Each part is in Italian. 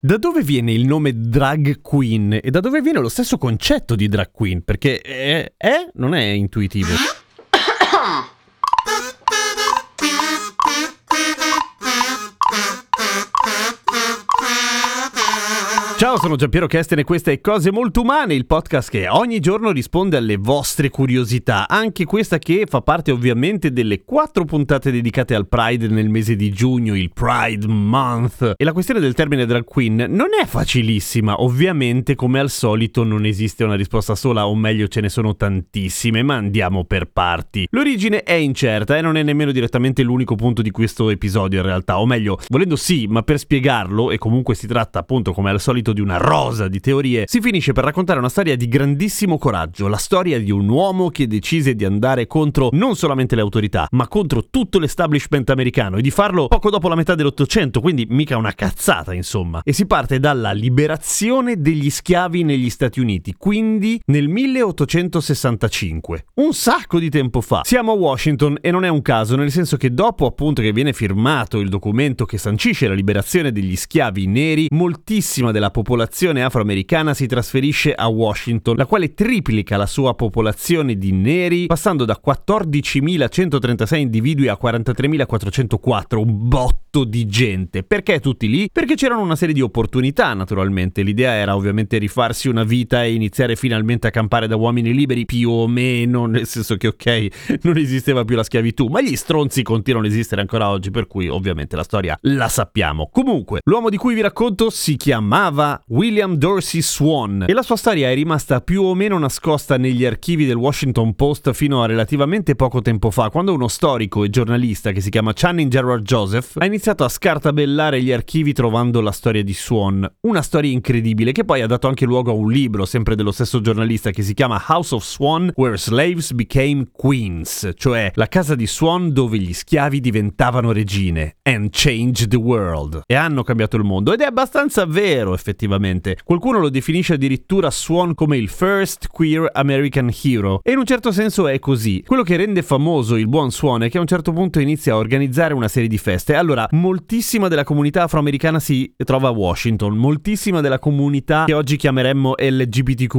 Da dove viene il nome drag queen e da dove viene lo stesso concetto di drag queen? Perché è, è non è intuitivo. Ciao, sono Giampiero Kesten e questa è Cose Molto Umane, il podcast che ogni giorno risponde alle vostre curiosità, anche questa che fa parte ovviamente delle quattro puntate dedicate al Pride nel mese di giugno, il Pride Month. E la questione del termine drag queen non è facilissima, ovviamente come al solito non esiste una risposta sola, o meglio ce ne sono tantissime, ma andiamo per parti. L'origine è incerta e non è nemmeno direttamente l'unico punto di questo episodio in realtà, o meglio, volendo sì, ma per spiegarlo, e comunque si tratta appunto come al solito di una rosa di teorie, si finisce per raccontare una storia di grandissimo coraggio, la storia di un uomo che decise di andare contro non solamente le autorità, ma contro tutto l'establishment americano e di farlo poco dopo la metà dell'Ottocento, quindi mica una cazzata, insomma. E si parte dalla liberazione degli schiavi negli Stati Uniti, quindi nel 1865, un sacco di tempo fa. Siamo a Washington e non è un caso, nel senso che dopo appunto che viene firmato il documento che sancisce la liberazione degli schiavi neri, moltissima della popolazione afroamericana si trasferisce a Washington, la quale triplica la sua popolazione di neri, passando da 14.136 individui a 43.404, un botto di gente. Perché tutti lì? Perché c'erano una serie di opportunità, naturalmente. L'idea era ovviamente rifarsi una vita e iniziare finalmente a campare da uomini liberi, più o meno, nel senso che ok, non esisteva più la schiavitù, ma gli stronzi continuano ad esistere ancora oggi, per cui ovviamente la storia la sappiamo. Comunque, l'uomo di cui vi racconto si chiamava William Dorsey Swan e la sua storia è rimasta più o meno nascosta negli archivi del Washington Post fino a relativamente poco tempo fa, quando uno storico e giornalista che si chiama Channing Gerard Joseph ha iniziato a scartabellare gli archivi trovando la storia di Swan. Una storia incredibile che poi ha dato anche luogo a un libro, sempre dello stesso giornalista, che si chiama House of Swan, Where Slaves Became Queens, cioè la casa di Swan dove gli schiavi diventavano regine, and changed the world. E hanno cambiato il mondo. Ed è abbastanza vero, effettivamente effettivamente. Qualcuno lo definisce addirittura Swan come il first queer American hero. E in un certo senso è così. Quello che rende famoso il buon Swan è che a un certo punto inizia a organizzare una serie di feste. Allora, moltissima della comunità afroamericana si trova a Washington, moltissima della comunità che oggi chiameremmo LGBTQ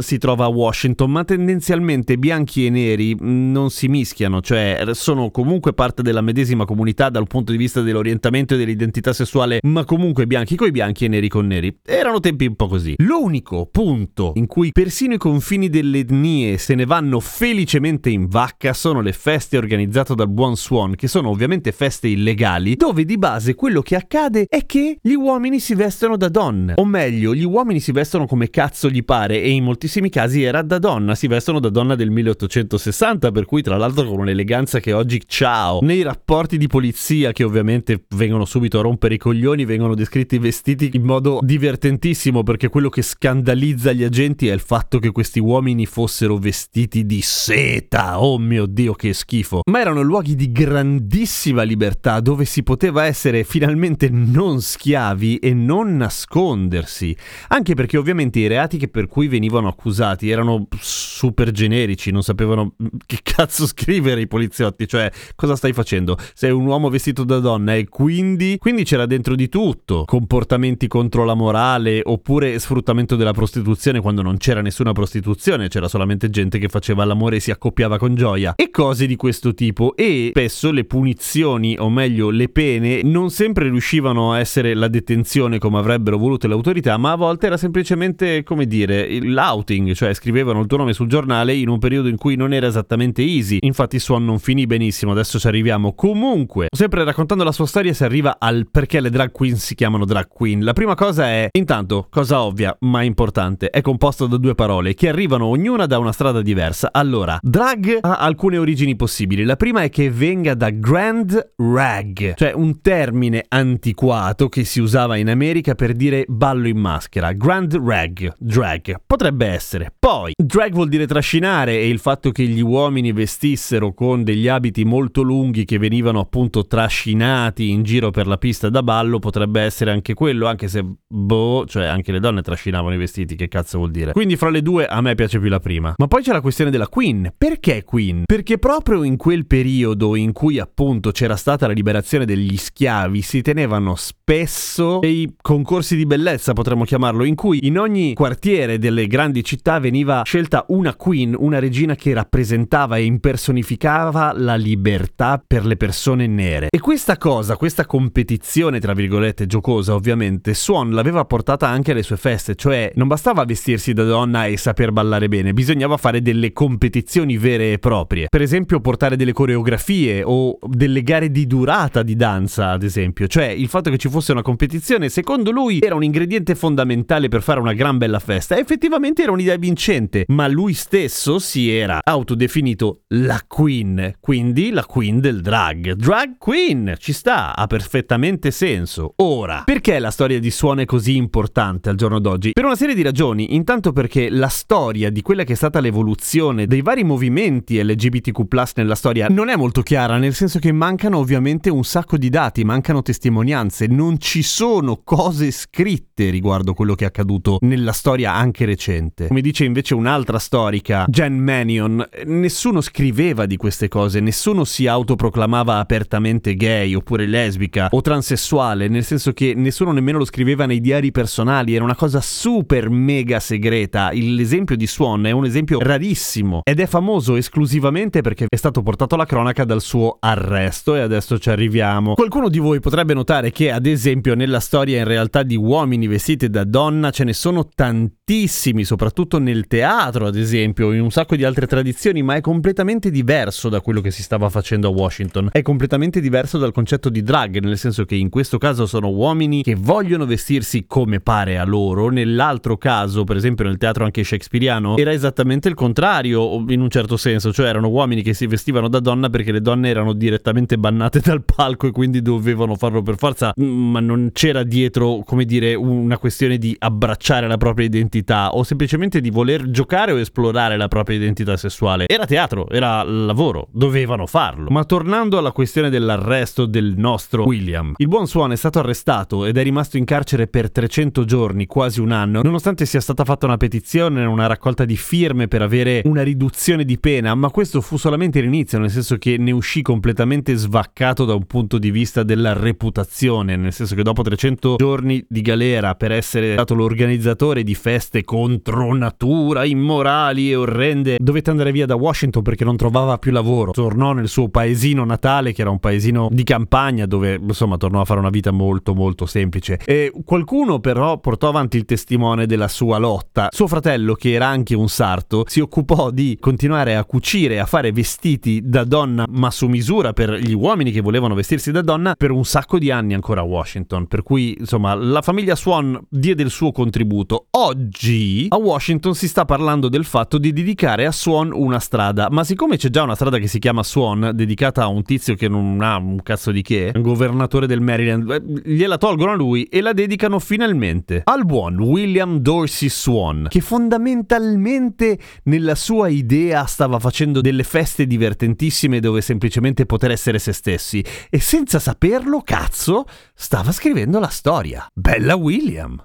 si trova a Washington, ma tendenzialmente bianchi e neri mm, non si mischiano, cioè sono comunque parte della medesima comunità dal punto di vista dell'orientamento e dell'identità sessuale, ma comunque bianchi coi bianchi e neri con neri neri. Erano tempi un po' così. L'unico punto in cui persino i confini delle etnie se ne vanno felicemente in vacca sono le feste organizzate dal buon Swan, che sono ovviamente feste illegali, dove di base quello che accade è che gli uomini si vestono da donne. O meglio, gli uomini si vestono come cazzo gli pare e in moltissimi casi era da donna, si vestono da donna del 1860, per cui tra l'altro con un'eleganza che oggi ciao. Nei rapporti di polizia che ovviamente vengono subito a rompere i coglioni, vengono descritti vestiti in modo divertentissimo perché quello che scandalizza gli agenti è il fatto che questi uomini fossero vestiti di seta. Oh mio dio, che schifo. Ma erano luoghi di grandissima libertà dove si poteva essere finalmente non schiavi e non nascondersi. Anche perché ovviamente i reati che per cui venivano accusati erano super generici, non sapevano che cazzo scrivere i poliziotti, cioè cosa stai facendo? Sei un uomo vestito da donna e quindi quindi c'era dentro di tutto, comportamenti contro la morale oppure sfruttamento della prostituzione quando non c'era nessuna prostituzione, c'era solamente gente che faceva l'amore e si accoppiava con gioia e cose di questo tipo e spesso le punizioni o meglio le pene non sempre riuscivano a essere la detenzione come avrebbero voluto le autorità ma a volte era semplicemente come dire l'outing, cioè scrivevano il tuo nome sul giornale in un periodo in cui non era esattamente easy, infatti Swan non finì benissimo, adesso ci arriviamo. Comunque, sempre raccontando la sua storia si arriva al perché le drag queen si chiamano drag queen. La prima cosa è è, intanto, cosa ovvia ma importante, è composto da due parole che arrivano ognuna da una strada diversa. Allora, drag ha alcune origini possibili. La prima è che venga da grand rag, cioè un termine antiquato che si usava in America per dire ballo in maschera. Grand rag, drag, potrebbe essere. Poi, drag vuol dire trascinare e il fatto che gli uomini vestissero con degli abiti molto lunghi che venivano appunto trascinati in giro per la pista da ballo potrebbe essere anche quello, anche se boh, cioè anche le donne trascinavano i vestiti, che cazzo vuol dire? Quindi fra le due a me piace più la prima. Ma poi c'è la questione della Queen. Perché Queen? Perché proprio in quel periodo in cui appunto c'era stata la liberazione degli schiavi si tenevano spesso dei concorsi di bellezza, potremmo chiamarlo, in cui in ogni quartiere delle grandi città veniva scelta una Queen, una regina che rappresentava e impersonificava la libertà per le persone nere. E questa cosa, questa competizione tra virgolette giocosa ovviamente, Swan l'aveva portata anche alle sue feste, cioè non bastava vestirsi da donna e saper ballare bene, bisognava fare delle competizioni vere e proprie. Per esempio portare delle coreografie o delle gare di durata di danza, ad esempio. Cioè il fatto che ci fosse una competizione, secondo lui, era un ingrediente fondamentale per fare una gran bella festa. Effettivamente era un'idea vincente, ma lui stesso si era autodefinito la queen, quindi la queen del drag. Drag queen, ci sta, ha perfettamente senso. Ora, perché la storia di è così importante al giorno d'oggi? Per una serie di ragioni. Intanto perché la storia di quella che è stata l'evoluzione dei vari movimenti LGBTQ nella storia non è molto chiara, nel senso che mancano ovviamente un sacco di dati, mancano testimonianze, non ci sono cose scritte riguardo quello che è accaduto nella storia anche recente. Come dice invece un'altra storica, Jen Mannion, nessuno scriveva di queste cose, nessuno si autoproclamava apertamente gay oppure lesbica o transessuale, nel senso che nessuno nemmeno lo scriveva nei diari personali, era una cosa super mega segreta. L'esempio di Swan è un esempio rarissimo ed è famoso esclusivamente perché è stato portato alla cronaca dal suo arresto e adesso ci arriviamo. Qualcuno di voi potrebbe notare che ad esempio nella storia in realtà di uomini vestiti da donna ce ne sono tantissimi, soprattutto nel teatro ad esempio, in un sacco di altre tradizioni, ma è completamente diverso da quello che si stava facendo a Washington. È completamente diverso dal concetto di drag, nel senso che in questo caso sono uomini che vogliono vestirsi come pare a loro, nell'altro caso, per esempio nel teatro anche shakespeariano, era esattamente il contrario, in un certo senso, cioè erano uomini che si vestivano da donna perché le donne erano direttamente bannate dal palco e quindi dovevano farlo per forza, ma non c'era dietro, come dire, una questione di abbracciare la propria identità o semplicemente di voler giocare o esplorare la propria identità sessuale. Era teatro, era lavoro, dovevano farlo. Ma tornando alla questione dell'arresto del nostro William, il buon Swan è stato arrestato ed è rimasto in carcere per 300 giorni, quasi un anno, nonostante sia stata fatta una petizione, una raccolta di firme per avere una riduzione di pena, ma questo fu solamente l'inizio, nel senso che ne uscì completamente svaccato da un punto di vista della reputazione, nel senso che dopo 300 giorni di galera per essere stato l'organizzatore di feste contro natura, immorali e orrende, dovette andare via da Washington perché non trovava più lavoro. Tornò nel suo paesino natale, che era un paesino di campagna, dove insomma tornò a fare una vita molto molto semplice. E qualcuno però portò avanti il testimone della sua lotta. Suo fratello, che era anche un sarto, si occupò di continuare a cucire, a fare vestiti da donna, ma su misura per gli uomini che volevano vestirsi da donna per un sacco di anni ancora a Washington. Per cui insomma la famiglia Swan diede il suo contributo. Oggi a Washington si sta parlando del fatto di dedicare a Swan una strada, ma siccome c'è già una strada che si chiama Swan, dedicata a un tizio che non ha un cazzo di che, un governatore del Maryland, gliela tolgono a lui e la dedicano finalmente al buon William Dorsey Swan, che fondamentalmente nella sua idea stava facendo delle feste divertentissime dove semplicemente poter essere se stessi e senza saperlo, cazzo, stava scrivendo la storia. Bella William!